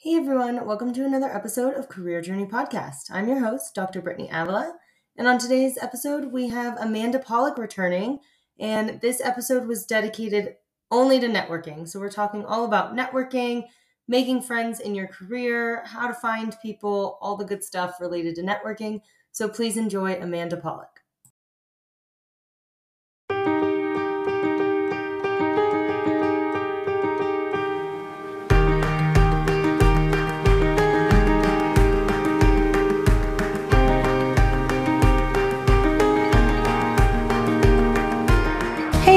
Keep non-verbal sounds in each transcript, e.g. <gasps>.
Hey everyone, welcome to another episode of Career Journey Podcast. I'm your host, Dr. Brittany Avila, and on today's episode, we have Amanda Polick returning, and this episode was dedicated only to networking. So we're talking all about networking, making friends in your career, how to find people, all the good stuff related to networking. So please enjoy Amanda Polick.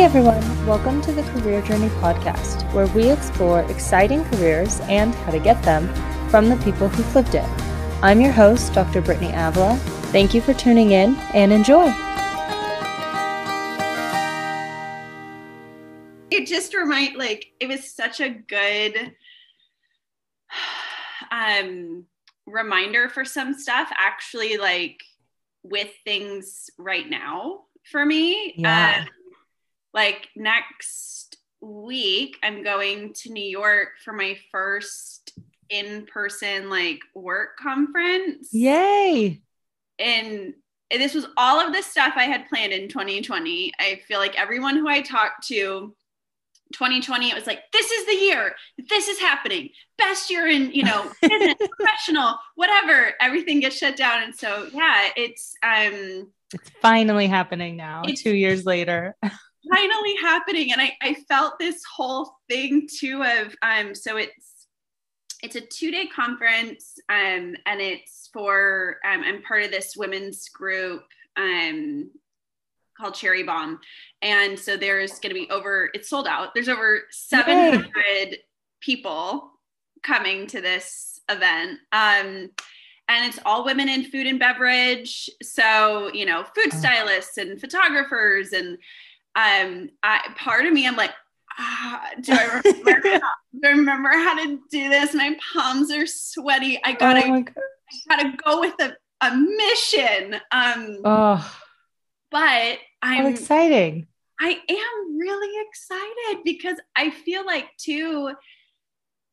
Hey everyone, welcome to the Career Journey Podcast, where we explore exciting careers and how to get them from the people who've lived it. I'm your host, Dr. Brittany Avila. Thank you for tuning in and enjoy. It just remind like it was such a good um reminder for some stuff actually like with things right now for me. Yeah. Um, like next week i'm going to new york for my first in-person like work conference. Yay! and this was all of the stuff i had planned in 2020 i feel like everyone who i talked to 2020 it was like this is the year. This is happening. Best year in you know <laughs> business professional whatever. Everything gets shut down. And so yeah it's um It's finally happening now, It's- two years later. <laughs> finally happening. And I, I felt this whole thing too of um so it's it's a two-day conference um and it's for um i'm part of this women's group um called Cherry Bombe. And so there's going to be over it's sold out. There's over 700 people coming to this event. Um and it's all women in food and beverage. So you know food stylists and photographers and um I, part of me i'm like ah, do I remember, how, do I <laughs> remember how to do this my palms are sweaty i gotta oh god. gotta go with a, a mission um Oh, but i'm exciting. I am really excited because I feel like too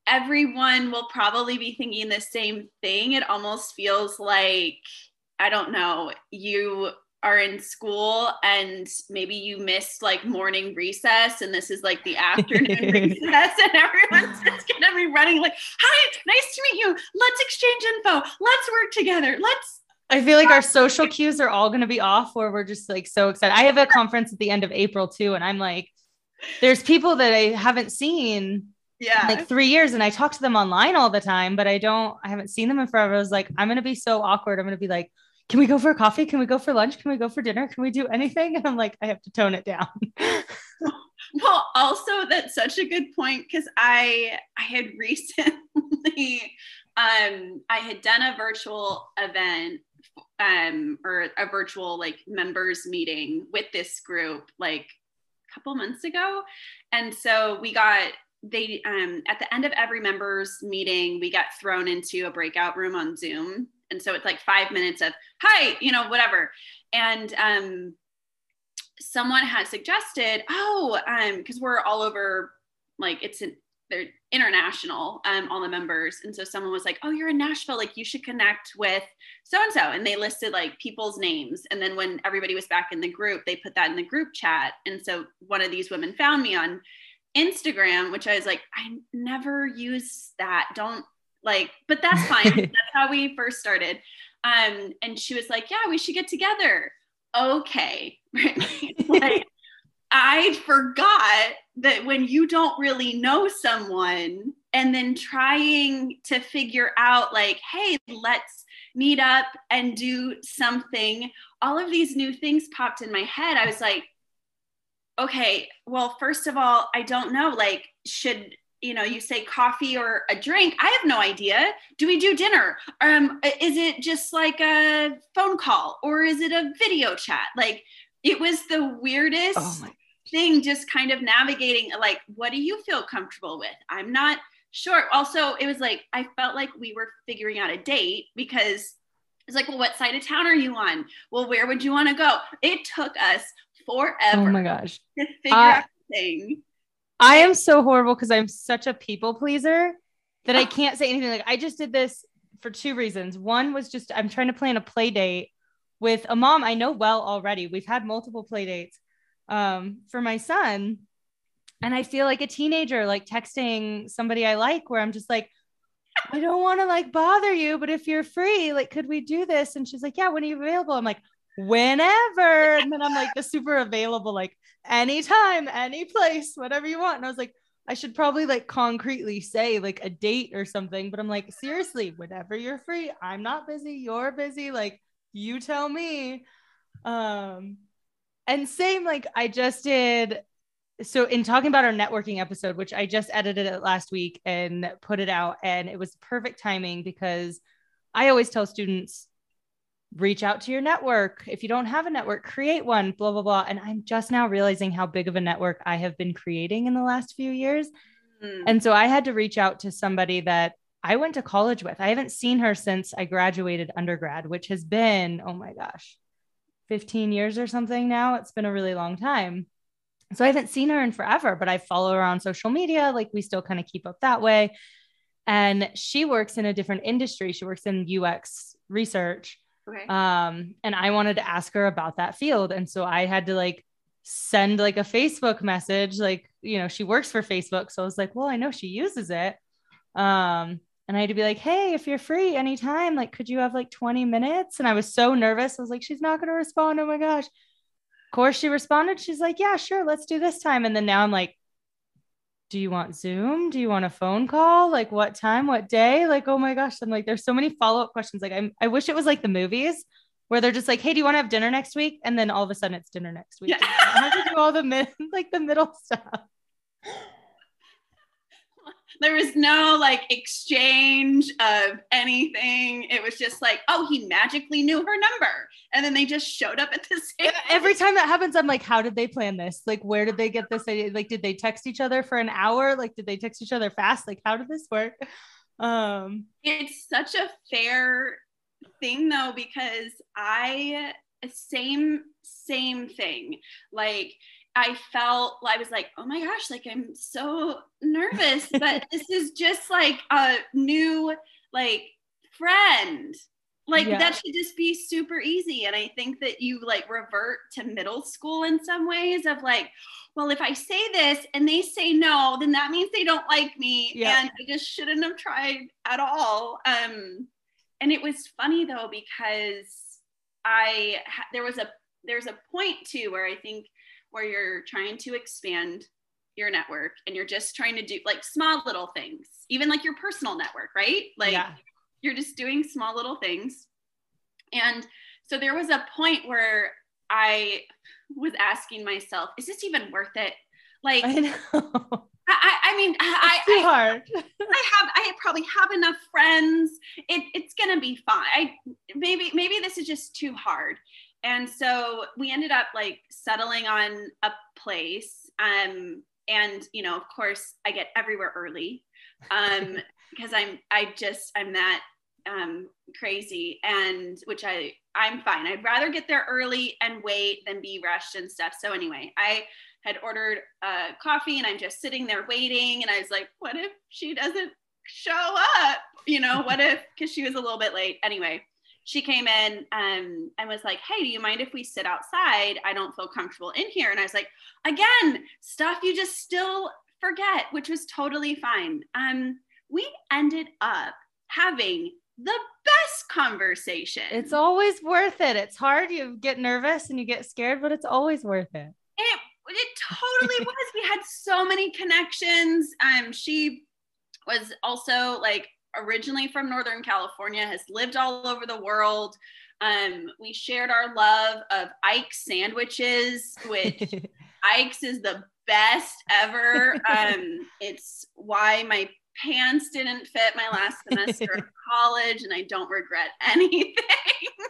everyone will probably be thinking the same thing. It almost feels like I don't know, you are in school and maybe you missed like morning recess and this is like the afternoon <laughs> recess and everyone's <laughs> just gonna be running like hi nice to meet you let's exchange info let's work together let's I feel like our social cues are all going to be off where we're just like so excited. I have a conference at the end of April too. And I'm like, there's people that I haven't seen yeah like three years and I talk to them online all the time, but I don't, I haven't seen them in forever. I was like, I'm going to be so awkward. I'm going to be like, can we go for a coffee? Can we go for lunch? Can we go for dinner? Can we do anything? And I'm like, I have to tone it down. <laughs> Well, also that's such a good point because I I had <laughs> recently um I had done a virtual event um or a virtual like members meeting with this group like a couple months ago. And so we got they um at the end of every members meeting we got thrown into a breakout room on Zoom. And so it's like 5 minutes of hi, you know, whatever. And um someone had suggested, oh, um, because we're all over, like it's in, they're international, um, all the members, and so someone was like, oh, you're in Nashville, like you should connect with so and so, and they listed like people's names, and then when everybody was back in the group, they put that in the group chat, and so one of these women found me on Instagram, which I was like, I never use that, don't like, but that's fine. <laughs> that's how we first started. Um, and she was like, yeah, we should get together okay. <laughs> like I forgot that when you don't really know someone and then trying to figure out like, hey, let's meet up and do something, all of these new things popped in my head. I was like, okay, well, first of all, I don't know, like, should you know you say coffee or a drink i have no idea. Do we do dinner? Um is it just like a phone call or is it a video chat? Like it was the weirdest Oh thing just kind of navigating like what do you feel comfortable with? I'm not sure. Also it was like i felt like we were figuring out a date because it's like well what side of town are you on? Well where would you want to go? It took us forever Oh my gosh. to figure I- out thing I am so horrible because I'm such a people pleaser that I can't say anything. Like I just did this for two reasons. One was just I'm trying to plan a play date with a mom I know well already. We've had multiple play dates um, for my son. And I feel like a teenager, like texting somebody I like, where I'm just like, I don't want to like bother you, but if you're free, like, could we do this? And she's like, Yeah, when are you available? I'm like, whenever. <laughs> And then I'm like the super available, like anytime, any place, whatever you want. And I was like, I should probably like concretely say like a date or something, but I'm like, seriously, whenever you're free, I'm not busy, you're busy, like you tell me. Um, and same, like I just did. So in talking about our networking episode, which I just edited it last week and put it out, and it was perfect timing because I always tell students reach out to your network. If you don't have a network, create one, blah, blah, blah. And I'm just now realizing how big of a network I have been creating in the last few years. Mm. And so I had to reach out to somebody that I went to college with. I haven't seen her since I graduated undergrad, which has been, oh my gosh, 15 years or something now. It's been a really long time. So I haven't seen her in forever, but I follow her on social media. Like we still kind of keep up that way. And she works in a different industry. She works in UX research. Okay. Um, and I wanted to ask her about that field. And so I had to like send like a Facebook message, like, you know, she works for Facebook. So I was like, well, I know she uses it. Um, and I had to be like, hey, if you're free anytime, like, could you have like 20 minutes? And I was so nervous. I was like, she's not going to respond. Oh my gosh. Of course, she responded. She's like, yeah, sure, let's do this time. And then now I'm like, do you want Zoom? Do you want a phone call? Like what time, what day? Like, oh my gosh. I'm like, there's so many follow-up questions. Like, I'm, I wish it was like the movies where they're just like, hey, do you want to have dinner next week? And then all of a sudden it's dinner next week. Yeah. I have to do all the mid, <laughs> like the middle stuff <laughs> there was no like exchange of anything. It was just like, oh, he magically knew her number. And then they just showed up at the <laughs> same Every time that happens, I'm like, how did they plan this? Like, where did they get this idea? Like, did they text each other for an hour? Like, did they text each other fast? Like, how did this work? Um it's such a fair thing though, because I same same thing. Like I felt I was like, oh my gosh, like I'm so nervous, <laughs> but this is just like a new like friend. Like yeah. that should just be super easy. And I think that you like revert to middle school in some ways of like, well, if I say this and they say no, then that means they don't like me. Yeah. And I just shouldn't have tried at all. Um, and it was funny though, because I, there was a, there's a point too where I think where you're trying to expand your network and you're just trying to do like small little things, even like your personal network, right? Like yeah. you're just doing small little things. And so there was a point where I was asking myself, is this even worth it? Like, I know. <laughs> I, I mean, I, too I, hard. <laughs> I have, I probably have enough friends. It, it's gonna be fine. I, maybe, maybe this is just too hard and so we ended up like settling on a place um and you know of course i get everywhere early um <laughs> because i'm i just i'm that um crazy and which i i'm fine. I'd rather get there early and wait than be rushed and stuff. So anyway i had ordered a coffee and i'm just sitting there waiting and i was like what if she doesn't show up? You know what if because she was a little bit late. Anyway she came in um, and was like, Hey, do you mind if we sit outside? I don't feel comfortable in here. And I was like, Again, stuff you just still forget, which was totally fine. Um, we ended up having the best conversation. It's always worth it. It's hard. You get nervous and you get scared, but it's always worth it. It it totally was. We had so many connections. Um, she was also like originally from Northern California, has lived all over the world. Um, we shared our love of Ike's sandwiches, which <laughs> Ike's is the best ever. Um, <laughs> it's why my pants didn't fit my last semester of <laughs> college, and I don't regret anything.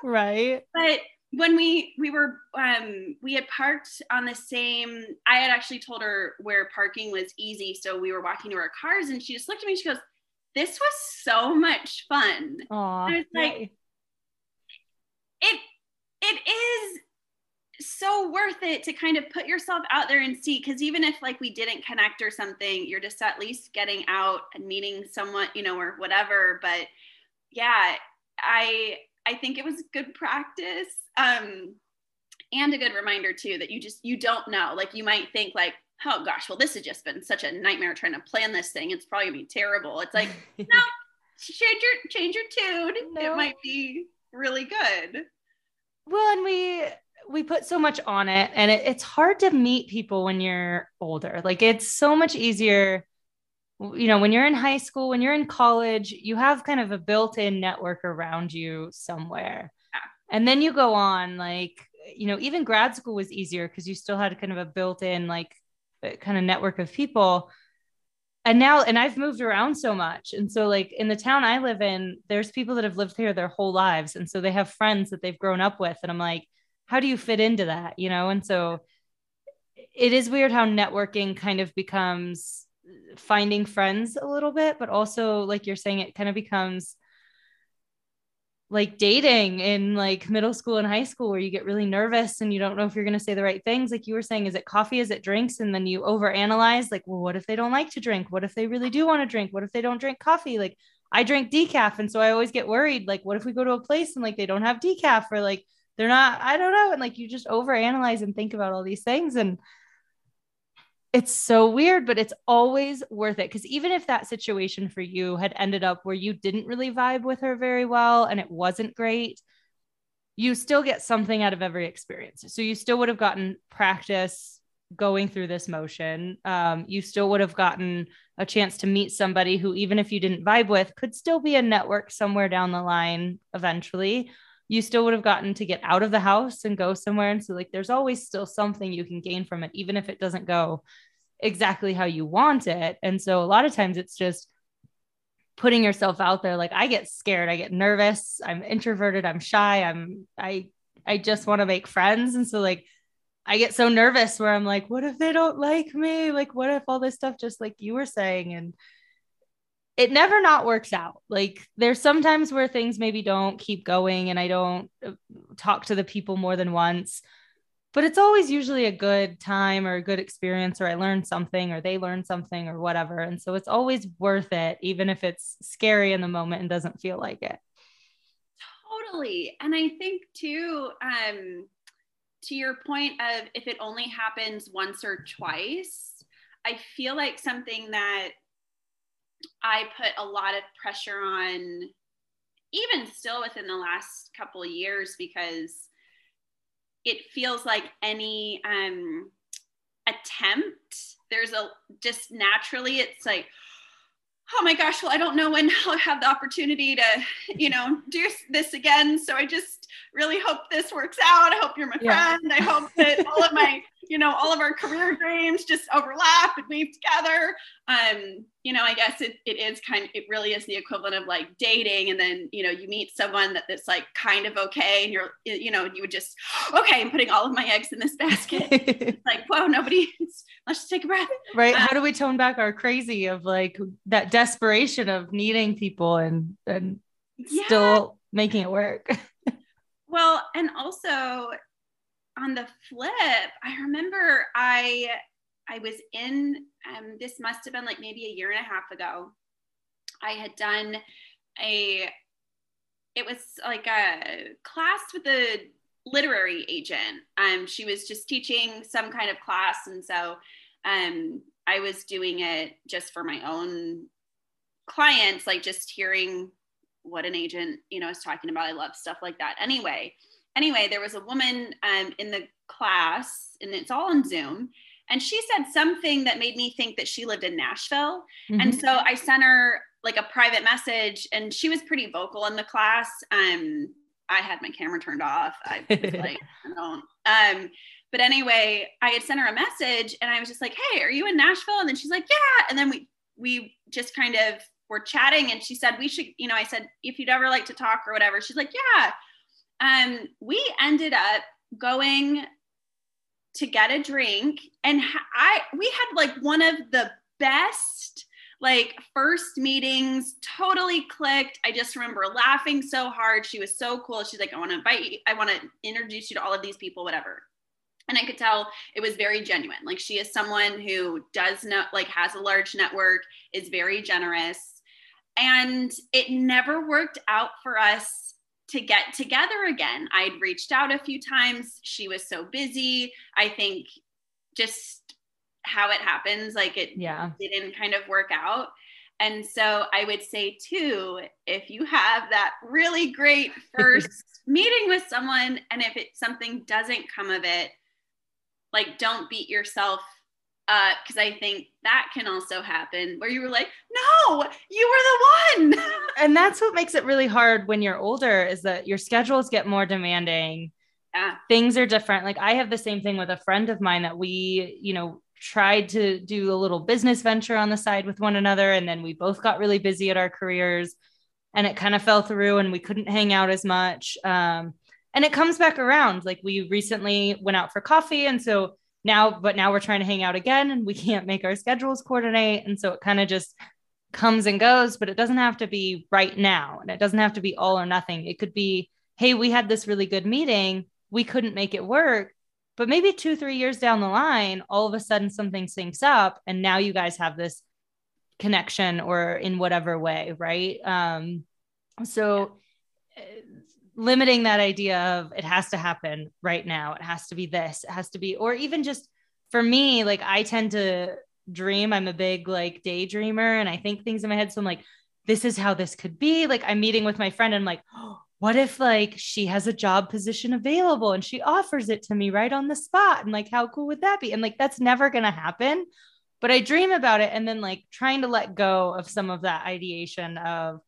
Right. But when we we were um we had parked on the same i had actually told her where parking was easy so we were walking to our cars and she just looked at me she goes this was so much fun. Aww, I was like, it it is so worth it to kind of put yourself out there and see because even if like we didn't connect or something you're just at least getting out and meeting someone you know or whatever. But yeah i i think it was good practice. Um and a good reminder too that you just you don't know. Like you might think like oh gosh well this has just been such a nightmare trying to plan this thing. It's probably gonna be terrible. It's like <laughs> no change your change your tune. No. it might be really good. Well and we we put so much on it and it, it's hard to meet people when you're older. Like it's so much easier you know when you're in high school when you're in college you have kind of a built-in network around you somewhere. Yeah. and then you go on like you know even grad school was easier because you still had kind of a built-in like uh, kind of network of people. And now and i've moved around so much. And so like in the town i live in there's people that have lived here their whole lives. And so they have friends that they've grown up with. And i'm like how do you fit into that? You know? And so it is weird how networking kind of becomes finding friends a little bit but also like you're saying it kind of becomes like dating in like middle school and high school where you get really nervous and you don't know if you're going to say the right things. Like you were saying is it coffee? Is it drinks? And then you overanalyze like well what if they don't like to drink? What if they really do want to drink? What if they don't drink coffee? Like i drink decaf and so i always get worried like what if we go to a place and like they don't have decaf? Or like they're not i don't know. And like you just overanalyze and think about all these things. And it's so weird but it's always worth it because even if that situation for you had ended up where you didn't really vibe with her very well and it wasn't great you still get something out of every experience. So you still would have gotten practice going through this motion. Um, you still would have gotten a chance to meet somebody who even if you didn't vibe with could still be a network somewhere down the line eventually you still would have gotten to get out of the house and go somewhere. And so, like, there's always still something you can gain from it, even if it doesn't go exactly how you want it. And so, a lot of times it's just putting yourself out there. Like, I get scared, I get nervous, I'm introverted, I'm shy, I'm, I, I just want to make friends. And so, like, I get so nervous where I'm like, what if they don't like me? Like, what if all this stuff, just like you were saying, and it never not works out. Like there's sometimes where things maybe don't keep going and I don't uh, talk to the people more than once. But it's always usually a good time or a good experience or I learn something or they learn something or whatever. And so it's always worth it even if it's scary in the moment and doesn't feel like it. Totally. And I think too um to your point of if it only happens once or twice, I feel like something that I put a lot of pressure on, even still within the last couple years, because it feels like any um, attempt, there's a just naturally, it's like, oh my gosh, well, I don't know when <laughs> I'll have the opportunity to, you know, do this again. So I just really hope this works out. I hope you're my yeah. friend. I hope that <laughs> all of my you know, all of our career dreams just overlap and weave together. Um, you know, I guess it, it is kind of, it really is the equivalent of like dating. And then, you know, you meet someone that that's like kind of okay. And you're, you know, you would just, <gasps> okay, I'm putting all of my eggs in this basket. <laughs> like, whoa, nobody, let's just take a breath. Right. Um, How do we tone back our crazy of like that desperation of needing people and, and yeah. still making it work? <laughs> well, and also on the flip, I remember I I was in um, this must have been like maybe a year and a half ago. I had done a it was like a class with a literary agent. Um, she was just teaching some kind of class, and so um, I was doing it just for my own clients, like just hearing what an agent, you know, is talking about. I love stuff like that. Anyway, anyway, there was a woman um, in the class, and it's all on Zoom. And she said something that made me think that she lived in Nashville. Mm-hmm. And so I sent her like a private message, and she was pretty vocal in the class. Um, I had my camera turned off. I was <laughs> like, I don't. Um, but anyway, I had sent her a message, and I was just like, "Hey, are you in Nashville?" And then she's like, "Yeah." And then we we just kind of were chatting, and she said we should, you know, I said if you'd ever like to talk or whatever. She's like, "Yeah." um, we ended up going to get a drink and I we had like one of the best like first meetings totally clicked i just remember laughing so hard she was so cool she's like i want to invite you i want to introduce you to all of these people whatever and I could tell it was very genuine. Like she is someone who does not like has a large network, is very generous. And it never worked out for us to get together again. I'd reached out a few times. She was so busy. I think just how it happens, like it Yeah. didn't kind of work out. And so I would say, too, if you have that really great <laughs> first meeting with someone, and if it something doesn't come of it, like don't beat yourself because I think that can also happen where you were like, no, you were the one. <laughs> And that's what makes it really hard when you're older is that your schedules get more demanding. Yeah. Things are different. Like I have the same thing with a friend of mine that we, you know, tried to do a little business venture on the side with one another. And then we both got really busy at our careers and it kind of fell through and we couldn't hang out as much. Um, and it comes back around. Like we recently went out for coffee. And so now, but now we're trying to hang out again and we can't make our schedules coordinate. And so it kind of just comes and goes, but it doesn't have to be right now. And it doesn't have to be all or nothing. It could be, hey, we had this really good meeting. We couldn't make it work. But maybe two, three years down the line, all of a sudden something syncs up. And now you guys have this connection or in whatever way. Right. Um, so uh, limiting that idea of it has to happen right now. It has to be this, it has to be, or even just for me, like I tend to dream. I'm a big like daydreamer and I think things in my head. So I'm like, this is how this could be. Like I'm meeting with my friend and I'm like, oh, <gasps> what if like she has a job position available and she offers it to me right on the spot? And like, how cool would that be? And like, that's never going to happen. But I dream about it and then like trying to let go of some of that ideation of,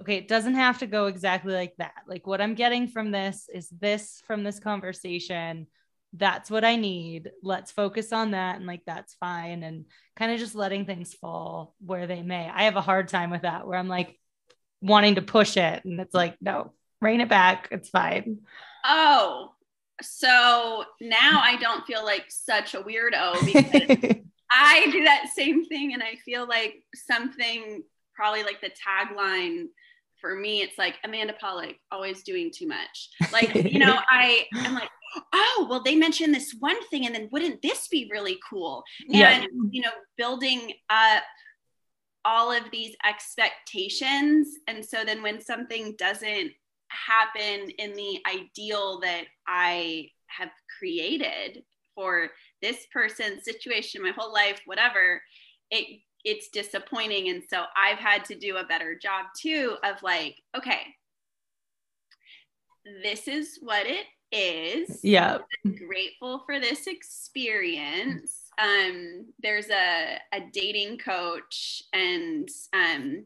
okay, it doesn't have to go exactly like that. Like, what I'm getting from this is this from this conversation that's what I need. Let's focus on that. And like, that's fine. And kind of just letting things fall where they may. I have a hard time with that where I'm like wanting to push it. And it's like, no, rein it back. It's fine. Oh, so now I don't feel like such a weirdo because <laughs> I do that same thing. And I feel like something probably like the tagline for me, it's like Amanda Polick always doing too much. Like, you know, <laughs> I I'm like, oh, well, they mentioned this one thing, and then wouldn't this be really cool? And Yeah. you know, building up all of these expectations. And so then when something doesn't happen in the ideal that I have created for this person, situation, my whole life, whatever, it it's disappointing. And so I've had to do a better job too of like, okay, this is what it is yeah. grateful for this experience. Um, there's a, a dating coach, and um,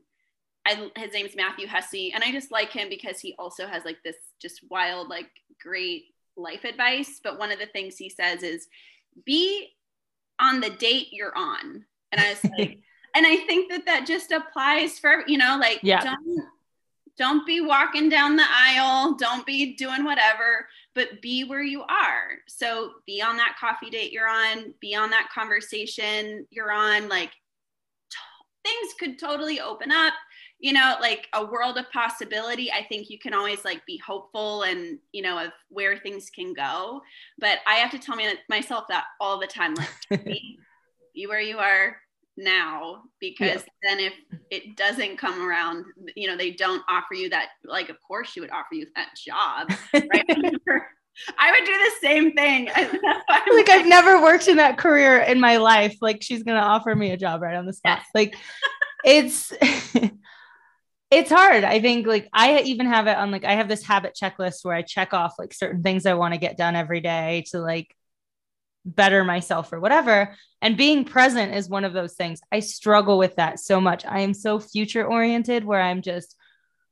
I, his name's Matthew Hussey, and I just like him because he also has like this just wild, like great life advice. But one of the things he says is, "Be on the date you're on," and I was like, <laughs> and I think that that just applies for you know, like Yeah. don't don't be walking down the aisle, don't be doing whatever, but be where you are. So be on that coffee date you're on, be on that conversation you're on. Like t- things could totally open up, you know, like a world of possibility. I think you can always like be hopeful and, you know, of where things can go. But I have to tell me myself that all the time, like <laughs> be, be where you are now because then if it doesn't come around you know they don't offer you that like of course she would offer you that job right <laughs> <laughs> i would do the same thing <laughs> like I've never worked in that career in my life. Like she's gonna offer me a job right on the spot. Yes. Like it's it's hard. I think like I even have it on like I have this habit checklist where I check off like certain things I want to get done every day to like better myself or whatever. And being present is one of those things. I struggle with that so much. I am so future oriented where I'm just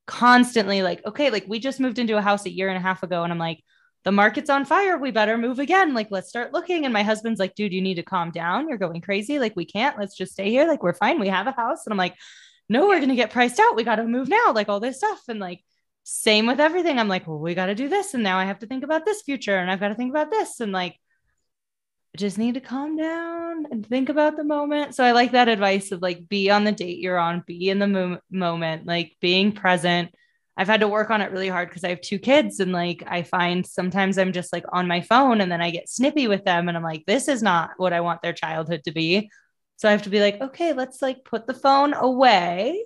constantly like, okay, like we just moved into a house a year and a half ago and I'm like the market's on fire. We better move again. Like, let's start looking. And my husband's like, dude, you need to calm down. You're going crazy. Like, we can't. Let's just stay here. Like, we're fine. We have a house. And I'm like, no, we're going to get priced out. We got to move now. Like, all this stuff. And like, same with everything. I'm like, well, we got to do this. And now I have to think about this future and I've got to think about this. And like, just need to calm down and think about the moment. So I like that advice of like, be on the date you're on, be in the mo- moment, like being present. I've had to work on it really hard because I have two kids and like I find sometimes I'm just like on my phone and then I get snippy with them and I'm like this is not what I want their childhood to be. So I have to be like okay, let's like put the phone away.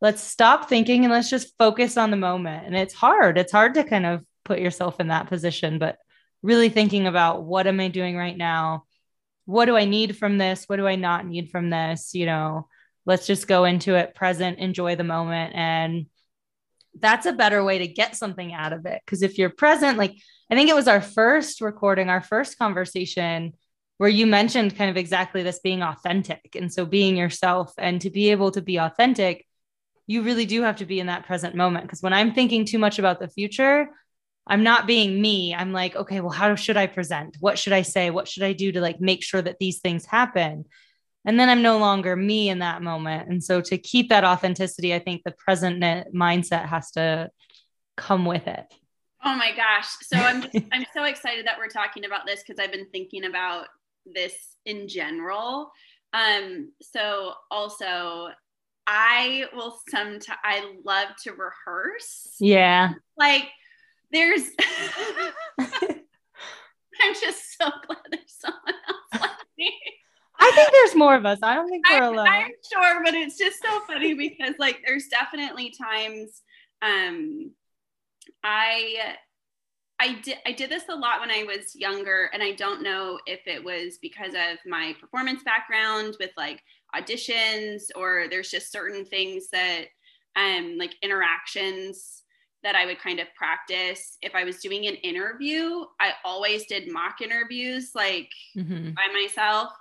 Let's stop thinking and let's just focus on the moment. And it's hard. It's hard to kind of put yourself in that position, but really thinking about what am I doing right now? What do I need from this? What do I not need from this? You know, let's just go into it present, enjoy the moment and that's a better way to get something out of it. Because if you're present, like I think it was our first recording, our first conversation where you mentioned kind of exactly this being authentic. And so being yourself and to be able to be authentic, you really do have to be in that present moment. Because when I'm thinking too much about the future, I'm not being me. I'm like, okay, well, how should I present? What should I say? What should I do to like make sure that these things happen? and then i'm no longer me in that moment and so to keep that authenticity i think the present mindset has to come with it oh my gosh so i'm just, <laughs> i'm so excited that we're talking about this because i've been thinking about this in general um so also i will sometimes i love to rehearse yeah like there's <laughs> <laughs> i'm just so glad there's someone else like <laughs> me I think there's more of us. I don't think we're I'm, alone. I'm sure, but it's just so funny because like there's definitely times um I I did I did this a lot when I was younger and I don't know if it was because of my performance background with like auditions or there's just certain things that um like interactions that I would kind of practice if I was doing an interview. I always did mock interviews like mm-hmm. by myself.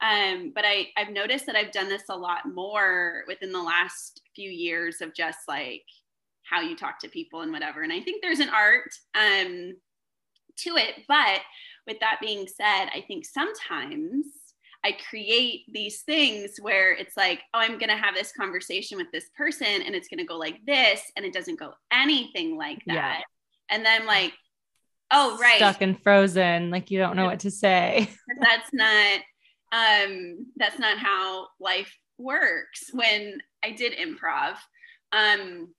Um, but I, I've noticed that I've done this a lot more within the last few years of just like how you talk to people and whatever. And I think there's an art um, to it. But with that being said, I think sometimes I create these things where it's like, oh, I'm going to have this conversation with this person and it's going to go like this. And it doesn't go anything like that. Yeah. And then, like, oh, right. Stuck and frozen. Like you don't know what to say. <laughs> That's not um, that's not how life works. When I did improv, um,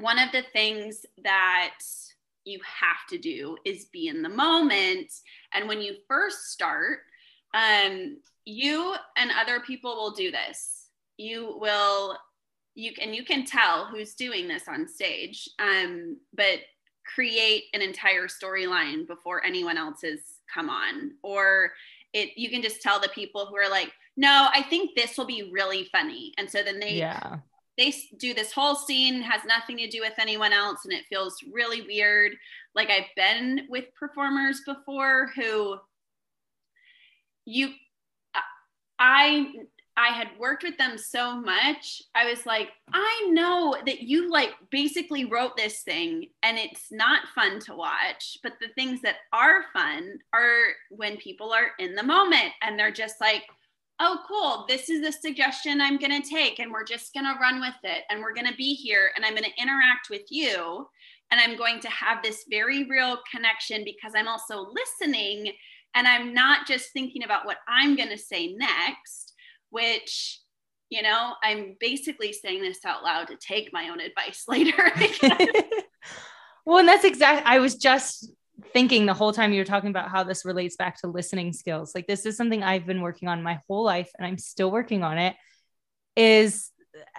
one of the things that you have to do is be in the moment. And when you first start, um, you and other people will do this. You will, you can, you can tell who's doing this on stage, um, but create an entire storyline before anyone else has come on, or it you can just tell the people who are like no i think this will be really funny. And so then they yeah. they do this whole scene has nothing to do with anyone else and it feels really weird. Like i've been with performers before who you i I had worked with them so much. I was like, I know that you like basically wrote this thing and it's not fun to watch, but the things that are fun are when people are in the moment and they're just like, oh, cool, this is the suggestion I'm going to take and we're just going to run with it and we're going to be here and I'm going to interact with you and I'm going to have this very real connection because I'm also listening and I'm not just thinking about what I'm going to say next which you know i'm basically saying this out loud to take my own advice <laughs> later <laughs> well and that's exactly i was just thinking the whole time you were talking about how this relates back to listening skills. Like this is something i've been working on my whole life and i'm still working on it is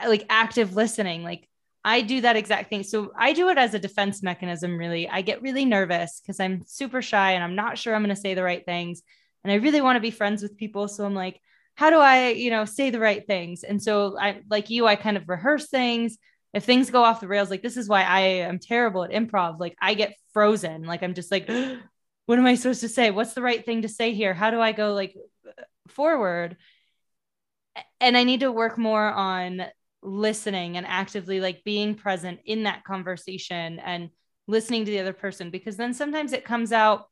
like active listening. Like I do that exact thing. So I do it as a defense mechanism, really. I get really nervous because I'm super shy and I'm not sure I'm going to say the right things. And I really want to be friends with people. So I'm like, how do I, you know, say the right things? And so I like you, I kind of rehearse things. If things go off the rails, like this is why I am terrible at improv. Like I get frozen. Like I'm just like, <gasps> what am I supposed to say? What's the right thing to say here? How do I go like forward? And I need to work more on listening and actively like being present in that conversation and listening to the other person because then sometimes it comes out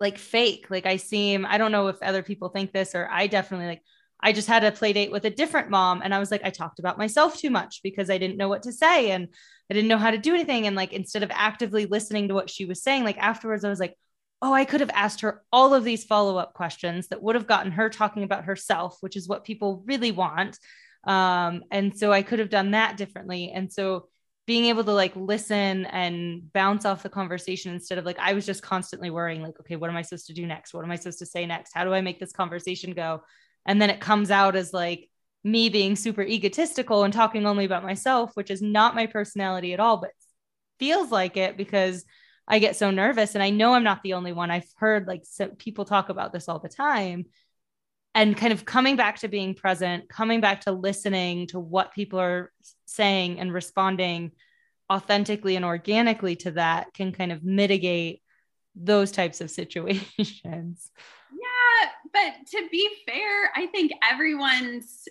like fake. Like I seem, I don't know if other people think this, or I definitely like, I just had a play date with a different mom. And I was like, I talked about myself too much because I didn't know what to say and I didn't know how to do anything. And like, instead of actively listening to what she was saying, like afterwards, I was like, oh, I could have asked her all of these follow up questions that would have gotten her talking about herself, which is what people really want. Um, and so I could have done that differently. And so being able to like listen and bounce off the conversation instead of like I was just constantly worrying like okay what am I supposed to do next? What am I supposed to say next? How do I make this conversation go? And then it comes out as like me being super egotistical and talking only about myself which is not my personality at all but feels like it because I get so nervous. And I know I'm not the only one. I've heard like people talk about this all the time and kind of coming back to being present, coming back to listening to what people are saying and responding authentically and organically to that can kind of mitigate those types of <laughs> situations. Yeah, but to be fair, I think everyone's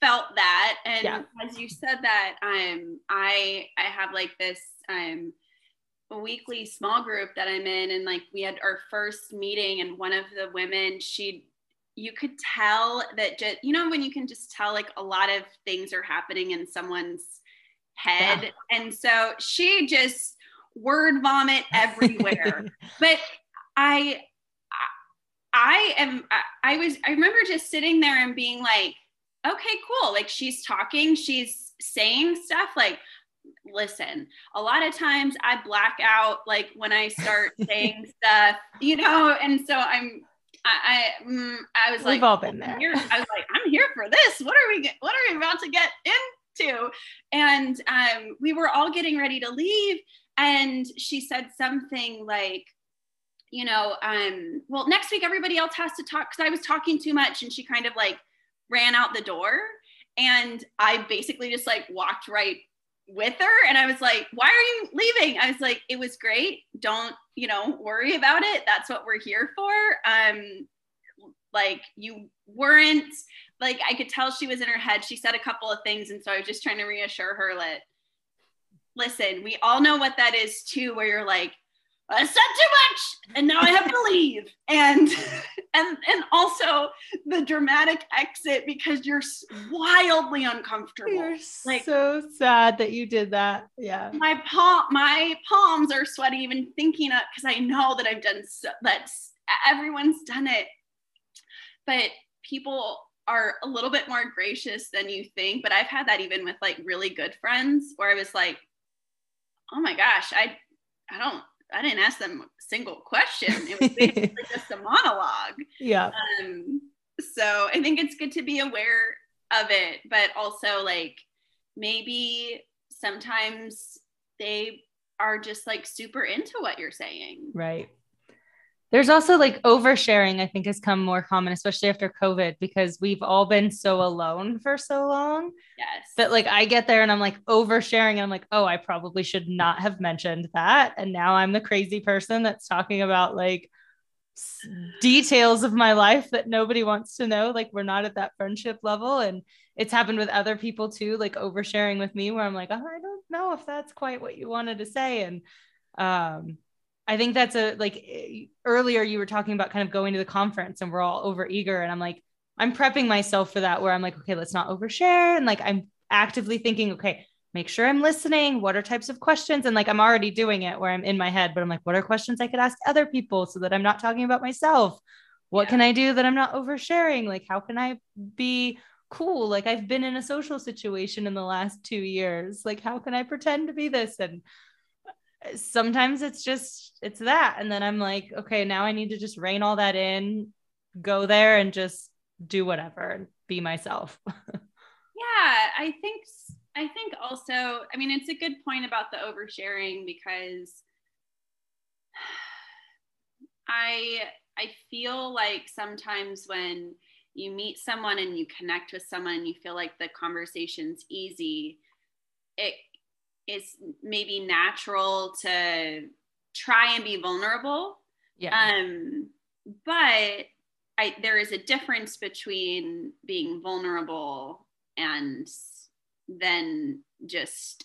felt that and yeah. as you said that um I I have like this um weekly small group that I'm in and like we had our first meeting and one of the women she you could tell that just you know when you can just tell like a lot of things are happening in someone's head? Yeah. and so she just word vomit <laughs> everywhere. But i i am I, I was i remember just sitting there and being like okay cool. Like she's talking she's saying stuff like listen a lot of times i black out like when i start <laughs> saying stuff you know and so i'm I, I, mm, I was We've like, all been there. Here. I was like, I'm here for this. What are we, what are we about to get into? And um, we were all getting ready to leave, and she said something like, you know, um, well, next week everybody else has to talk because I was talking too much, and she kind of like ran out the door, and I basically just like walked right with her and i was like why are you leaving i was like it was great don't you know worry about it. That's what we're here for. Um like you weren't like i could tell she was in her head. She said a couple of things and so i was just trying to reassure her that listen we all know what that is too where you're like I said too much and now I have to leave. And and and also the dramatic exit because you're wildly uncomfortable. You're like so sad that you did that. Yeah. My palm my palms are sweaty even thinking of because I know that I've done so that's everyone's done it. But people are a little bit more gracious than you think. But I've had that even with like really good friends where I was like, oh my gosh, I I don't I didn't ask them a single question. It was basically <laughs> just a monologue. Yeah. Um, so I think it's good to be aware of it, but also like maybe sometimes they are just like super into what you're saying. Right. There's also like oversharing, I think, has come more common, especially after COVID, because we've all been so alone for so long. Yes. That like I get there and I'm like oversharing, and I'm like, oh, I probably should not have mentioned that. And now I'm the crazy person that's talking about like details of my life that nobody wants to know. Like we're not at that friendship level. And it's happened with other people too, like oversharing with me, where I'm like, oh, I don't know if that's quite what you wanted to say. And um I think that's a like eh, earlier you were talking about kind of going to the conference and we're all over eager and I'm like I'm prepping myself for that where I'm like okay let's not overshare. And like I'm actively thinking okay make sure I'm listening. What are types of questions? And like I'm already doing it where I'm in my head but I'm like what are questions I could ask other people so that I'm not talking about myself? What yeah. can I do that I'm not oversharing? Like how can I be cool? Like I've been in a social situation in the last 2 years. Like how can I pretend to be this? And sometimes it's just it's that. And then i'm like okay now i need to just rein all that in go there and just do whatever and be myself. <laughs> Yeah i think i think also i mean it's a good point about the oversharing because <sighs> i i feel like sometimes when you meet someone and you connect with someone you feel like the conversation's easy it it's maybe natural to try and be vulnerable. Yeah. Um, but I, there is a difference between being vulnerable and then just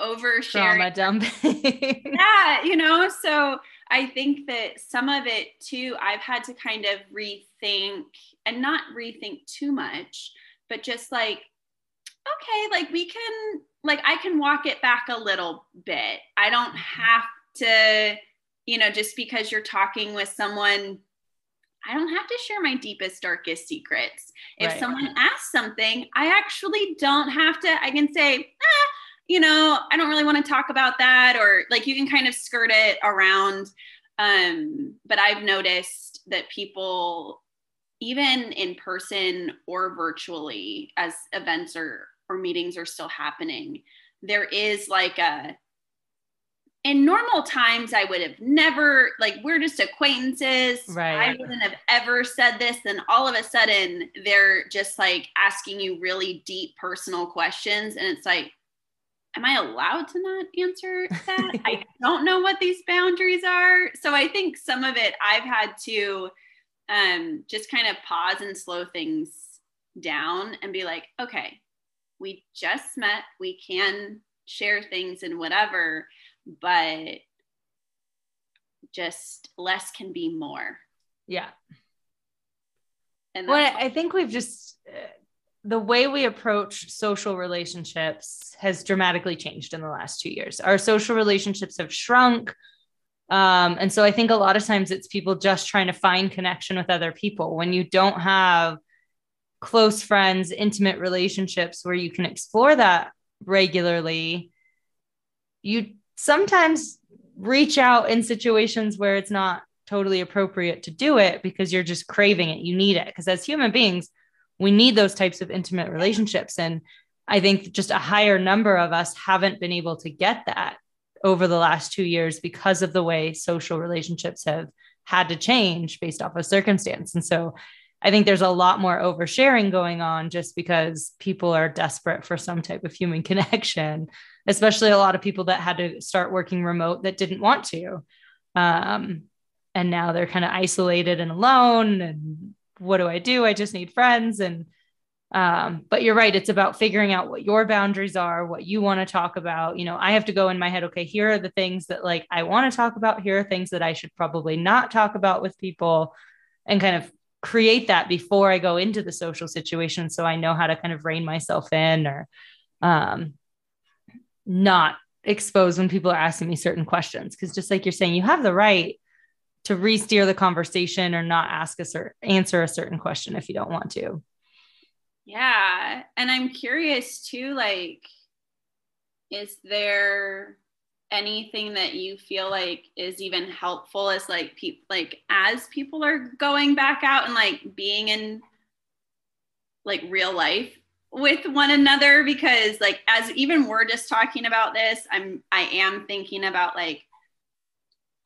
oversharing. Trauma dumping. <laughs> yeah, you know, so I think that some of it too, I've had to kind of rethink and not rethink too much, but just like, okay, like we can like I can walk it back a little bit. I don't mm-hmm. have to, you know, just because you're talking with someone, I don't have to share my deepest, darkest secrets. If right. someone asks something, I actually don't have to, I can say, ah, you know, I don't really want to talk about that, or like you can kind of skirt it around. Um, but I've noticed that people, even in person or virtually, as events or or meetings are still happening, there is like a in normal times I would have never like we're just acquaintances. Right. I wouldn't have ever said this. And all of a sudden they're just like asking you really deep personal questions. And it's like, am I allowed to not answer that? <laughs> I don't know what these boundaries are. So I think some of it I've had to um, just kind of pause and slow things down and be like, okay, we just met. We can share things and whatever but just less can be more. Yeah. And well, I think we've just uh, the way we approach social relationships has dramatically changed in the last two years. Our social relationships have shrunk. Um, and so I think a lot of times it's people just trying to find connection with other people. When you don't have close friends, intimate relationships where you can explore that regularly, you sometimes reach out in situations where it's not totally appropriate to do it because you're just craving it. You need it. Because as human beings, we need those types of intimate relationships. And I think just a higher number of us haven't been able to get that over the last two years because of the way social relationships have had to change based off of circumstance. And so I think there's a lot more oversharing going on just because people are desperate for some type of human <laughs> connection especially a lot of people that had to start working remote that didn't want to. Um, and now they're kind of isolated and alone. And what do I do? I just need friends. And, um, but you're right. It's about figuring out what your boundaries are, what you want to talk about. You know, I have to go in my head, okay, here are the things that like I want to talk about. Here are things that I should probably not talk about with people and kind of create that before I go into the social situation. So I know how to kind of rein myself in or, um, not expose when people are asking me certain questions. Because just like you're saying, you have the right to re-steer the conversation or not ask a certain answer a certain question if you don't want to. Yeah. And I'm curious too, like, is there anything that you feel like is even helpful as like people like as people are going back out and like being in like real life with one another? Because like as even we're just talking about this i'm i am thinking about like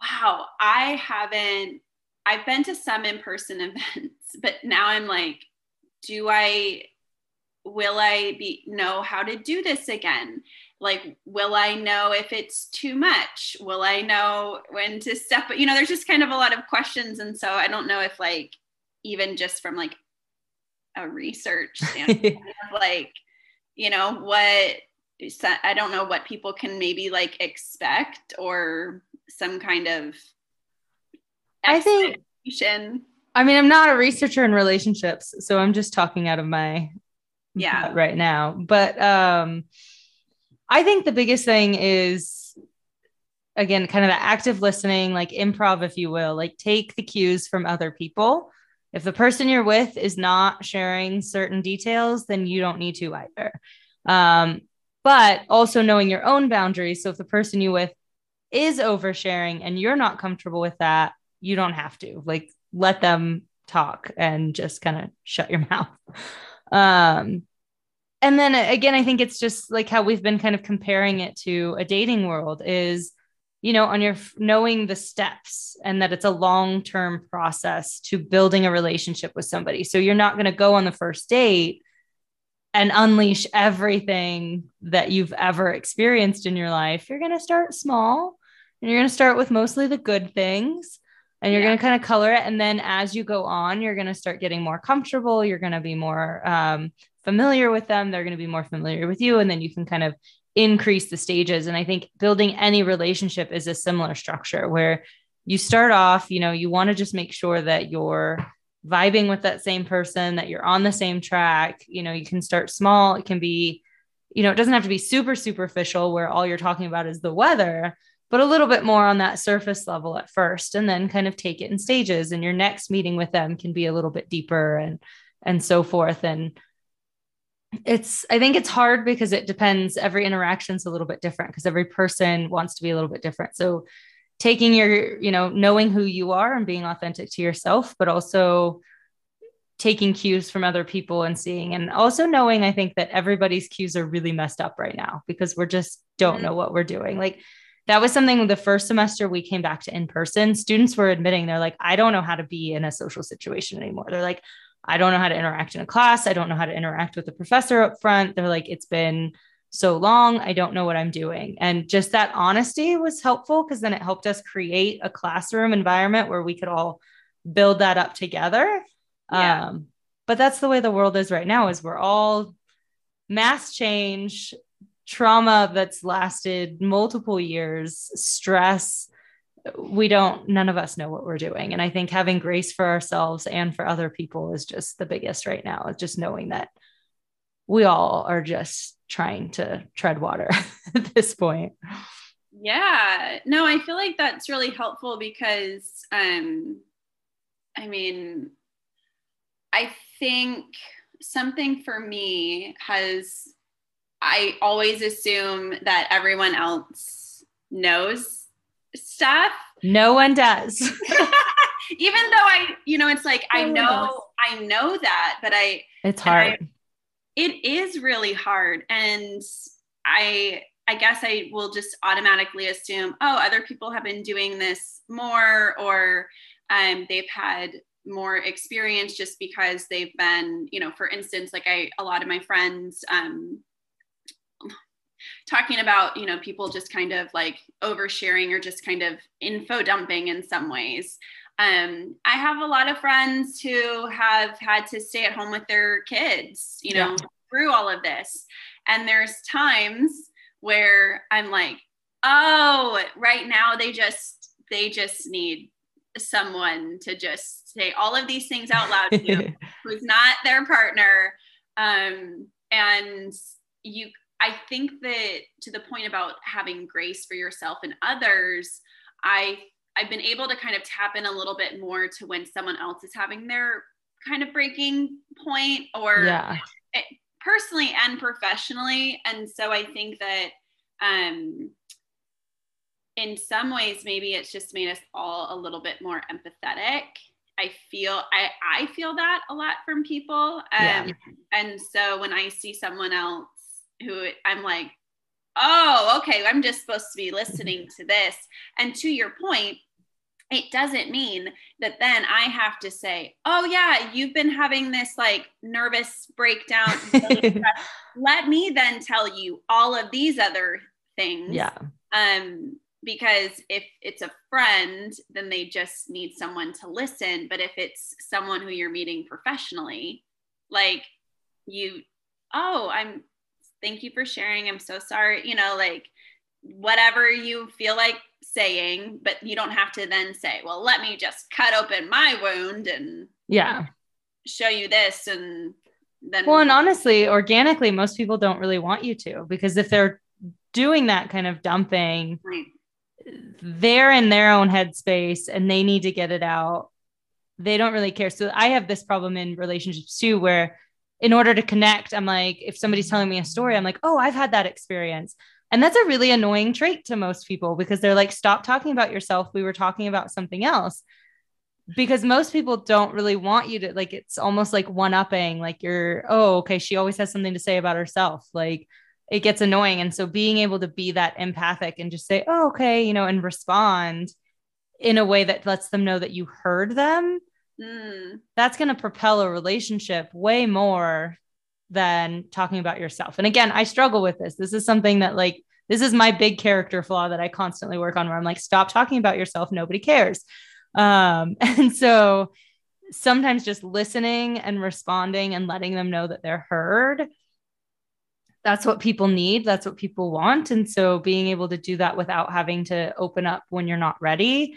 wow i haven't i've been to some in-person <laughs> events but now i'm like do i will i be know how to do this again like will i know if it's too much? Will i know when to step you know there's just kind of a lot of questions. And so i don't know if like even just from like a research <laughs> standpoint like you know what i don't know what people can maybe like expect or some kind of i think i mean i'm not a researcher in relationships so i'm just talking out of my yeah. right now. But um i think the biggest thing is again kind of the active listening like improv if you will like take the cues from other people if the person you're with is not sharing certain details, then you don't need to either. Um, but also knowing your own boundaries. So if the person you with is oversharing and you're not comfortable with that, you don't have to like let them talk and just kind of shut your <laughs> mouth. Um, and then again, I think it's just like how we've been kind of comparing it to a dating world is you know on your knowing the steps and that it's a long-term process to building a relationship with somebody. So you're not going to go on the first date and unleash everything that you've ever experienced in your life. You're going to start small and you're going to start with mostly the good things and you're yeah. going to kind of color it. And then as you go on you're going to start getting more comfortable. You're going to be more um, familiar with them they're going to be more familiar with you and then you can kind of increase the stages. And I think building any relationship is a similar structure where you start off, you know, you want to just make sure that you're vibing with that same person, that you're on the same track. You know, you can start small. It can be, you know, it doesn't have to be super superficial where all you're talking about is the weather, but a little bit more on that surface level at first and then kind of take it in stages. And your next meeting with them can be a little bit deeper and and so forth. And it's i think it's hard because it depends every interaction's a little bit different because every person wants to be a little bit different. So taking your you know knowing who you are and being authentic to yourself but also taking cues from other people and seeing and also knowing i think that everybody's cues are really messed up right now because we're just don't mm-hmm. know what we're doing. Like that was something the first semester we came back to in person students were admitting they're like i don't know how to be in a social situation anymore. They're like I don't know how to interact in a class. I don't know how to interact with the professor up front. They're like, it's been so long. I don't know what I'm doing. And just that honesty was helpful because then it helped us create a classroom environment where we could all build that up together. Yeah. Um, but that's the way the world is right now is we're all mass change trauma that's lasted multiple years stress we don't none of us know what we're doing. And i think having grace for ourselves and for other people is just the biggest right now just knowing that we all are just trying to tread water <laughs> at this point. Yeah. No i feel like that's really helpful because um i mean i think something for me has i always assume that everyone else knows stuff. No one does. <laughs> Even though I, you know, it's like no I know, I know that, but I. It's hard. I, it is really hard, and I, I guess I will just automatically assume, oh, other people have been doing this more, or um, they've had more experience just because they've been, you know, for instance, like I, a lot of my friends, um, talking about you know people just kind of like oversharing or just kind of info dumping in some ways. Um, i have a lot of friends who have had to stay at home with their kids you know yeah. through all of this. And there's times where i'm like oh right now they just they just need someone to just say all of these things out loud to <laughs> who's not their partner. Um, and you I think that to the point about having grace for yourself and others, I I've been able to kind of tap in a little bit more to when someone else is having their kind of breaking point or yeah. personally and professionally. And so I think that um in some ways maybe it's just made us all a little bit more empathetic I feel I I feel that a lot from people. Um, yeah. and so when I see someone else who I'm like, oh, okay, I'm just supposed to be listening to this. And to your point, it doesn't mean that then I have to say, oh, yeah, you've been having this like nervous breakdown. <laughs> Let me then tell you all of these other things. Yeah. Um, because if it's a friend, then they just need someone to listen. But if it's someone who you're meeting professionally, like you, oh, I'm thank you for sharing. I'm so sorry. You know, like whatever you feel like saying, but you don't have to then say, well, let me just cut open my wound and yeah, show you this and then well and honestly organically most people don't really want you to because if they're doing that kind of dumping right. they're in their own headspace and they need to get it out they don't really care so i have this problem in relationships too where in order to connect, I'm like, if somebody's telling me a story, I'm like, oh, I've had that experience. And that's a really annoying trait to most people because they're like, stop talking about yourself. We were talking about something else. Because most people don't really want you to, like, it's almost like one upping, like you're, oh, okay, she always has something to say about herself. Like, it gets annoying. And so being able to be that empathic and just say, oh, okay, you know, and respond in a way that lets them know that you heard them mm. that's going to propel a relationship way more than talking about yourself. And again, I struggle with this. This is something that, like, this is my big character flaw that I constantly work on where I'm like, stop talking about yourself. Nobody cares. Um, <laughs> and so sometimes just listening and responding and letting them know that they're heard that's what people need that's what people want and so being able to do that without having to open up when you're not ready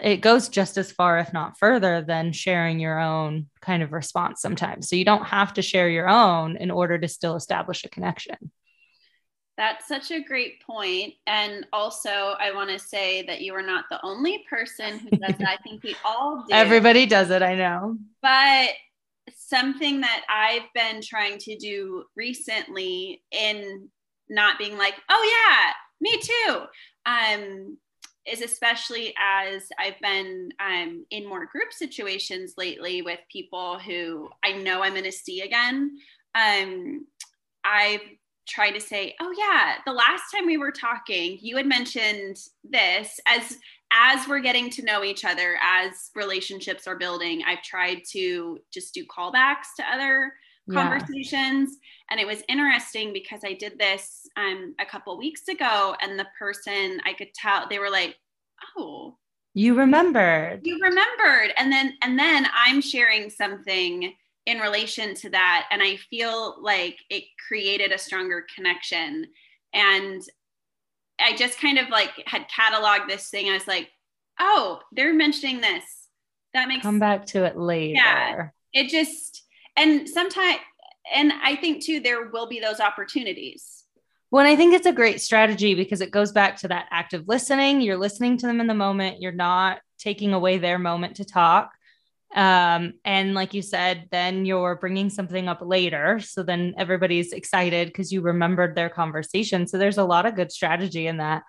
it goes just as far, if not further, than sharing your own kind of response sometimes. So you don't have to share your own in order to still establish a connection. That's such a great point. And also, I want to say that you are not the only person who does that. I <laughs> think we all do. Everybody does it, I know. But something that I've been trying to do recently in not being like, oh yeah, me too. Um, is especially as I've been um, in more group situations lately with people who I know I'm going to see again. Um, I've tried to say, "Oh yeah, the last time we were talking, you had mentioned this." As as we're getting to know each other, as relationships are building, I've tried to just do callbacks to other conversations. And it was interesting because i did this um, a couple weeks ago and the person i could tell they were like oh. You remembered. You remembered. And then and then i'm sharing something in relation to that. And i feel like it created a stronger connection. And i just kind of like had cataloged this thing. I was like oh they're mentioning this. That makes come back to it later. Yeah. It just and sometimes and i think too there will be those opportunities. Well i think it's a great strategy because it goes back to that active listening. You're listening to them in the moment. You're not taking away their moment to talk. Um, and like you said then you're bringing something up later. So then everybody's excited because you remembered their conversation. So there's a lot of good strategy in that.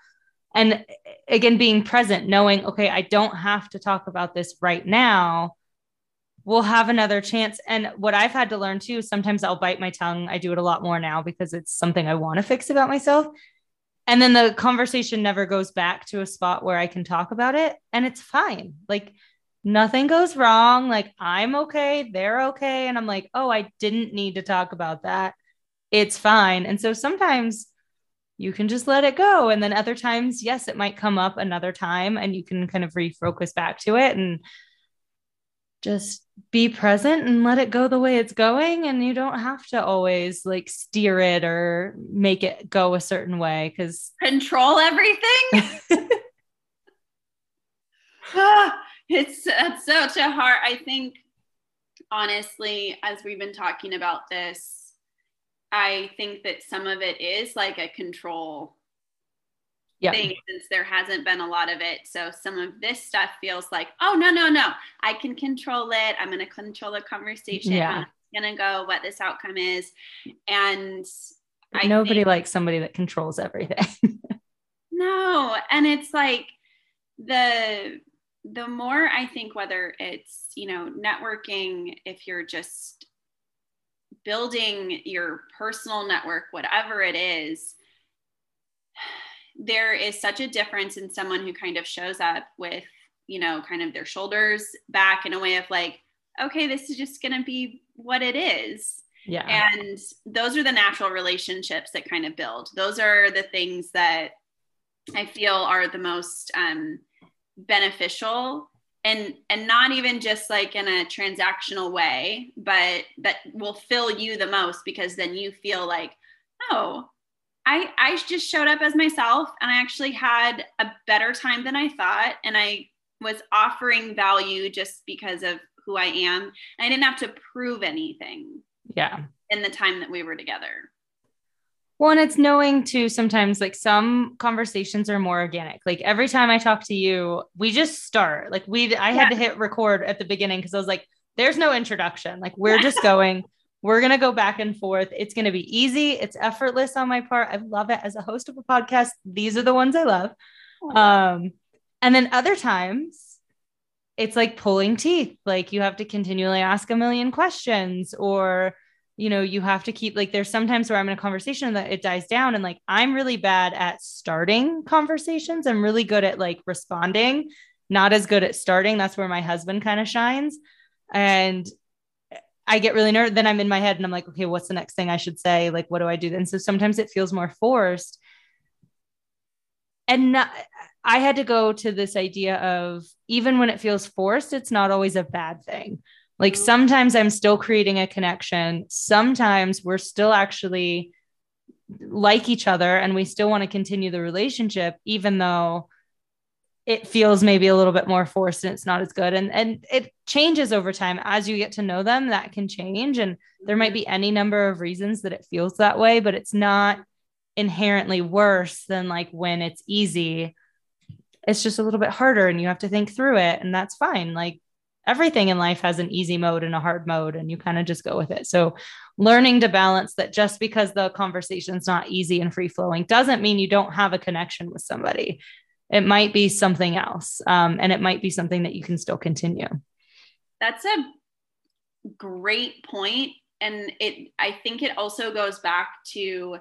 And again being present knowing okay i don't have to talk about this right now we'll have another chance. And what I've had to learn too, sometimes I'll bite my tongue. I do it a lot more now because it's something I want to fix about myself. And then the conversation never goes back to a spot where I can talk about it. And it's fine. Like nothing goes wrong. Like I'm okay. They're okay. And I'm like, oh, I didn't need to talk about that. It's fine. And so sometimes you can just let it go. And then other times, yes, it might come up another time and you can kind of refocus back to it. And just be present and let it go the way it's going. And you don't have to always like steer it or make it go a certain way because control everything? <laughs> Ah, it's, it's such a hard i think honestly as we've been talking about this i think that some of it is like a control yeah. thing since there hasn't been a lot of it. So some of this stuff feels like, oh no, no, no, I can control it. I'm gonna control the conversation. Yeah. I'm gonna go what this outcome is. And I nobody think, likes somebody that controls everything. <laughs> no, and it's like the the more I think whether it's, you know, networking, if you're just building your personal network, whatever it is, there is such a difference in someone who kind of shows up with, you know, kind of their shoulders back in a way of like, okay, this is just going to be what it is. Yeah. And those are the natural relationships that kind of build. Those are the things that I feel are the most um, beneficial and and not even just like in a transactional way, but that will fill you the most because then you feel like, oh, I, I just showed up as myself and I actually had a better time than I thought. And I was offering value just because of who I am. And I didn't have to prove anything. Yeah. In the time that we were together. Well, and it's knowing too, sometimes like some conversations are more organic. Like every time I talk to you, we just start. Like we, I had to hit record at the beginning because I was like, there's no introduction. Like we're just going. <laughs> We're going to go back and forth. It's going to be easy. It's effortless on my part. I love it as a host of a podcast. These are the ones I love. Um, and then other times it's like pulling teeth. Like you have to continually ask a million questions or, you know, you have to keep like there's sometimes where I'm in a conversation that it dies down and like I'm really bad at starting conversations. I'm really good at like responding, not as good at starting. That's where my husband kind of shines. And I get really nervous. Then I'm in my head and I'm like, okay, what's the next thing I should say? Like, what do I do? And so sometimes it feels more forced. And not, I had to go to this idea of even when it feels forced, it's not always a bad thing. Like mm-hmm. sometimes I'm still creating a connection. Sometimes we're still actually like each other and we still want to continue the relationship, even though it feels maybe a little bit more forced and it's not as good. And and it changes over time. As you get to know them that can change. And there might be any number of reasons that it feels that way but it's not inherently worse than like when it's easy. It's just a little bit harder and you have to think through it and that's fine. Like everything in life has an easy mode and a hard mode, and you kind of just go with it. So, learning to balance that just because the conversation's not easy and free flowing doesn't mean you don't have a connection with somebody. It might be something else, um, and it might be something that you can still continue. That's a great point, and it. I think it also goes back to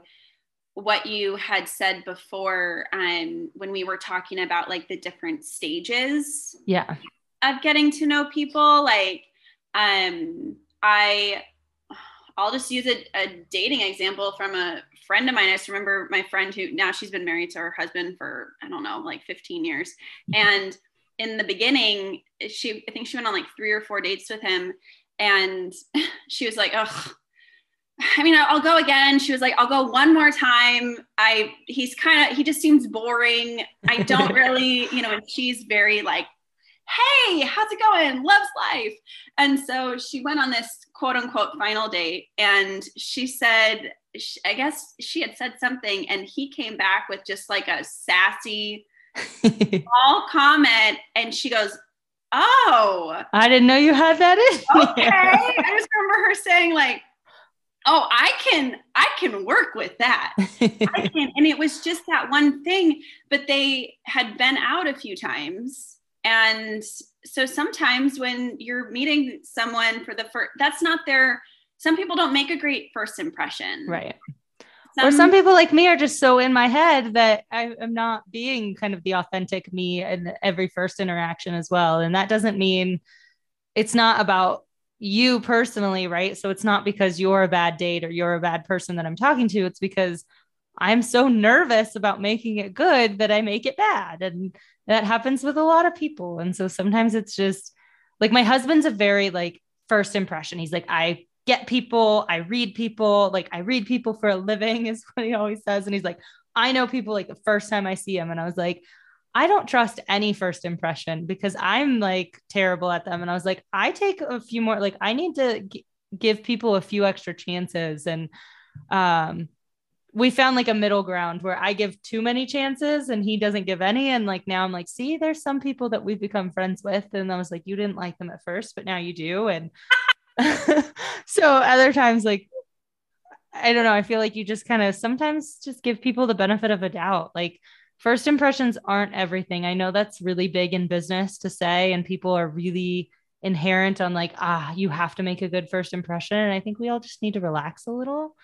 what you had said before um, when we were talking about like the different stages yeah of getting to know people like um i i'll just use a, a dating example from a friend of mine i just remember my friend who now she's been married to her husband for i don't know like 15 years and in the beginning she i think she went on like three or four dates with him and <laughs> she was like oh I mean, I'll go again. She was like, I'll go one more time. I, he's kind of, he just seems boring. I don't <laughs> really, you know, and she's very like, hey, how's it going? Loves life. And so she went on this quote unquote final date and she said, I guess she had said something and he came back with just like a sassy, <laughs> small comment. And she goes, Oh, I didn't know you had that in. Okay. I just remember her saying, like, oh i can i can work with that i <laughs> can and it was just that one thing but they had been out a few times and so sometimes when you're meeting someone for the first that's not their some people don't make a great first impression right some, or some people like me are just so in my head that I am not being kind of the authentic me in every first interaction as well. And that doesn't mean it's not about you personally, right? So it's not because you're a bad date or you're a bad person that I'm talking to. It's because I'm so nervous about making it good that I make it bad. And that happens with a lot of people. And so sometimes it's just like my husband's a very like first impression. He's like, I get people, I read people, like I read people for a living, <laughs> is what he always says. And he's like, I know people like the first time I see him. And I was like, I don't trust any first impression because I'm like terrible at them. And I was like, I take a few more, like, I need to g- give people a few extra chances. And um, we found like a middle ground where I give too many chances and he doesn't give any. And like now I'm like, see, there's some people that we've become friends with. And I was like, you didn't like them at first, but now you do. And <laughs> so other times, like, I don't know, I feel like you just kind of sometimes just give people the benefit of a doubt. Like, first impressions aren't everything. I know that's really big in business to say, and people are really inherent on like, ah, you have to make a good first impression. And I think we all just need to relax a little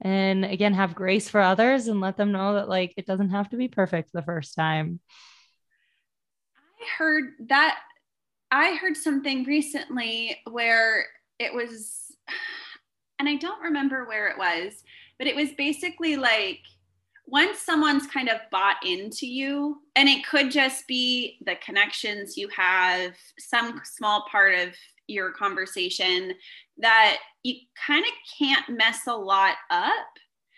and again, have grace for others and let them know that like it doesn't have to be perfect the first time. I heard that I heard something recently where it was, and I don't remember where it was, but it was basically like, once someone's kind of bought into you, and it could just be the connections you have, some small part of your conversation, that you kind of can't mess a lot up.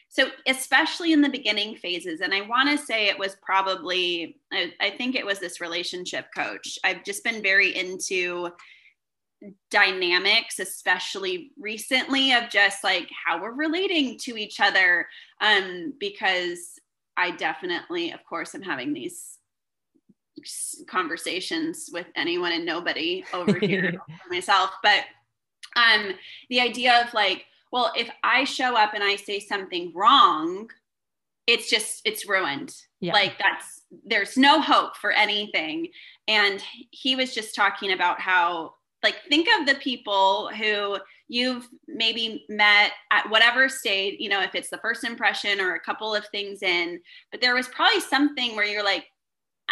So, especially in the beginning phases, and I want to say it was probably, I, I think it was this relationship coach. I've just been very into dynamics especially recently of just like how we're relating to each other um because i definitely of course i'm having these conversations with anyone and nobody <laughs> over here myself. But um the idea of like well if i show up and i say something wrong it's just it's ruined. Yeah. like that's there's no hope for anything. And he was just talking about how like think of the people who you've maybe met at whatever state you know if it's the first impression or a couple of things in but there was probably something where you're like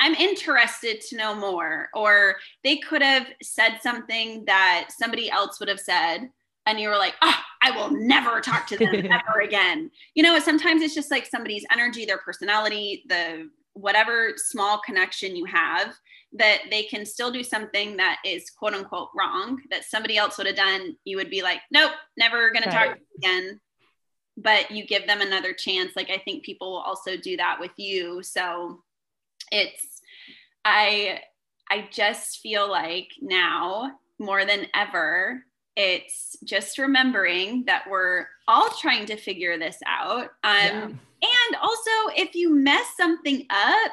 i'm interested to know more or they could have said something that somebody else would have said and you were like oh i will never talk to them <laughs> ever again. You know sometimes it's just like somebody's energy their personality the whatever small connection you have that they can still do something that is quote unquote wrong that somebody else would have done. You would be like nope never gonna right. talk again. But you give them another chance. Like i think people will also do that with you. So it's i i just feel like now more than ever it's just remembering that we're all trying to figure this out um yeah. and also if you mess something up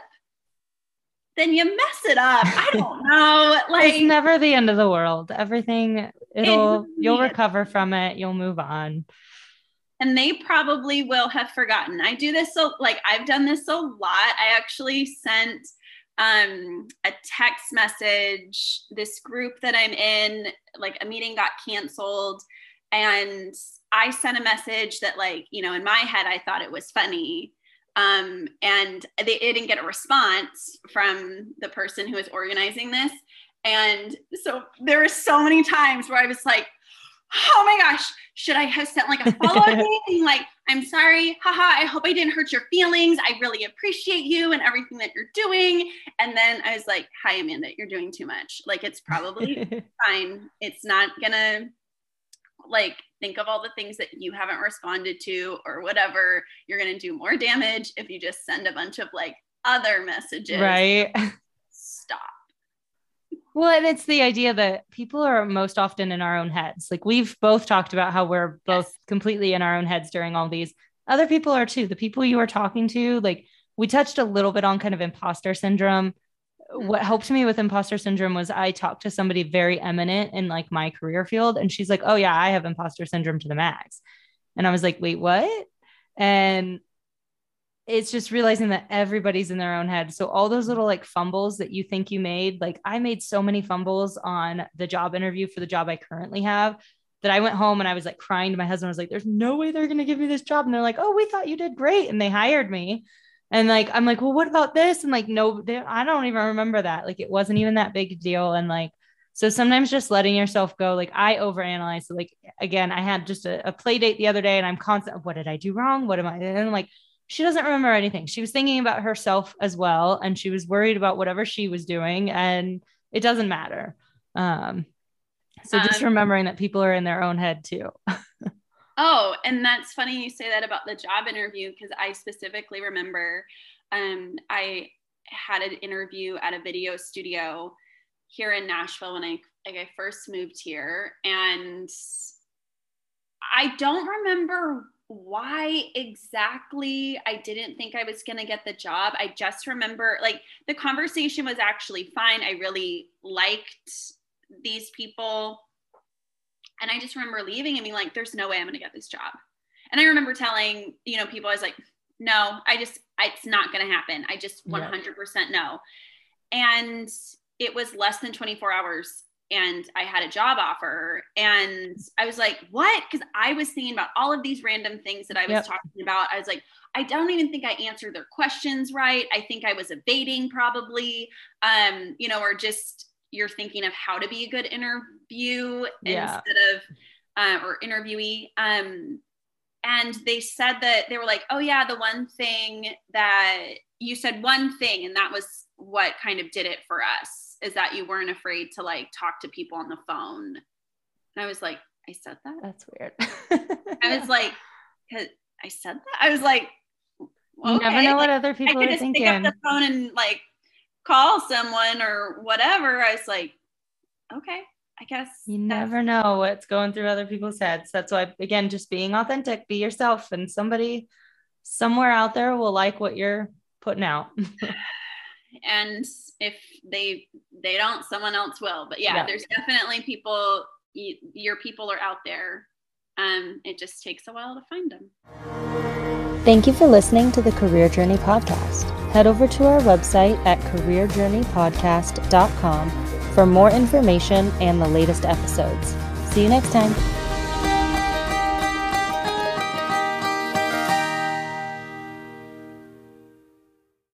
then you mess it up. I don't know. <laughs> Like it's never the end of the world. Everything it'll it, you'll recover from it. You'll move on. And they probably will have forgotten. I do this so like I've done this a lot. I actually sent um a text message this group that i'm in like a meeting got canceled and i sent a message that like you know in my head i thought it was funny um, and they, didn't get a response from the person who was organizing this. And so there were so many times where I was like, oh my gosh, should I have sent like a follow up being <laughs> like, I'm sorry, haha, I hope I didn't hurt your feelings. I really appreciate you and everything that you're doing. And then I was like, hi, Amanda, you're doing too much. Like, it's probably <laughs> fine. It's not gonna like think of all the things that you haven't responded to or whatever you're to do more damage if you just send a bunch of like other messages right stop well and it's the idea that people are most often in our own heads like we've both talked about how we're both yes. completely in our own heads during all these other people are too the people you are talking to like we touched a little bit on kind of imposter syndrome mm-hmm. what helped me with imposter syndrome was I talked to somebody very eminent in like my career field and she's like, "Oh yeah, I have imposter syndrome to the max." And I was like, "Wait, what?" And it's just realizing that everybody's in their own head. So all those little like fumbles that you think you made, like I made so many fumbles on the job interview for the job I currently have that I went home and I was like crying to my husband. I was like, "There's no way they're going to give me this job." And they're like, "Oh, we thought you did great." And they hired me. And like, I'm like, well, what about this? And like, no, I don't even remember that. Like, it wasn't even that big deal. And like, so sometimes just letting yourself go, like I overanalyze. So like, again, I had just a, a play date the other day and I'm constant, what did I do wrong? What am I? And I'm like, she doesn't remember anything. She was thinking about herself as well. And she was worried about whatever she was doing. And it doesn't matter. Um, so just um, remembering that people are in their own head too. <laughs> Oh, and that's funny you say that about the job interview because I specifically remember um, I had an interview at a video studio here in Nashville when I like I first moved here, and I don't remember why exactly I didn't think I was going to get the job. I just remember like the conversation was actually fine. I really liked these people and I just remember leaving and being like, there's no way I'm going to get this job. And I remember telling, you know, people, I was like, no, I just, it's not going to happen. I just 100% yeah. no. And it was less than 24 hours and I had a job offer. And I was like, what? Because I was thinking about all of these random things that I was yep. talking about. I was like, I don't even think I answered their questions right. I think I was evading probably, um, you know, or just you're thinking of how to be a good interview yeah. instead of uh, or interviewee um and they said that they were like oh yeah the one thing that you said one thing and that was what kind of did it for us is that you weren't afraid to like talk to people on the phone and i was like i said that that's weird <laughs> i was like i said that i was like okay. you never know what other people I are thinking pick up the phone and like call someone or whatever, I was like, okay, I guess. You never know what's going through other people's heads. That's why, again, just being authentic, be yourself, and somebody somewhere out there will like what you're putting out. <laughs> and if they they don't, someone else will. But yeah, yeah. there's definitely people. your people are out there. Um, it just takes a while to find them. Thank you for listening to the Career Journey podcast head over to our website at careerjourneypodcast.com for more information and the latest episodes. See you next time.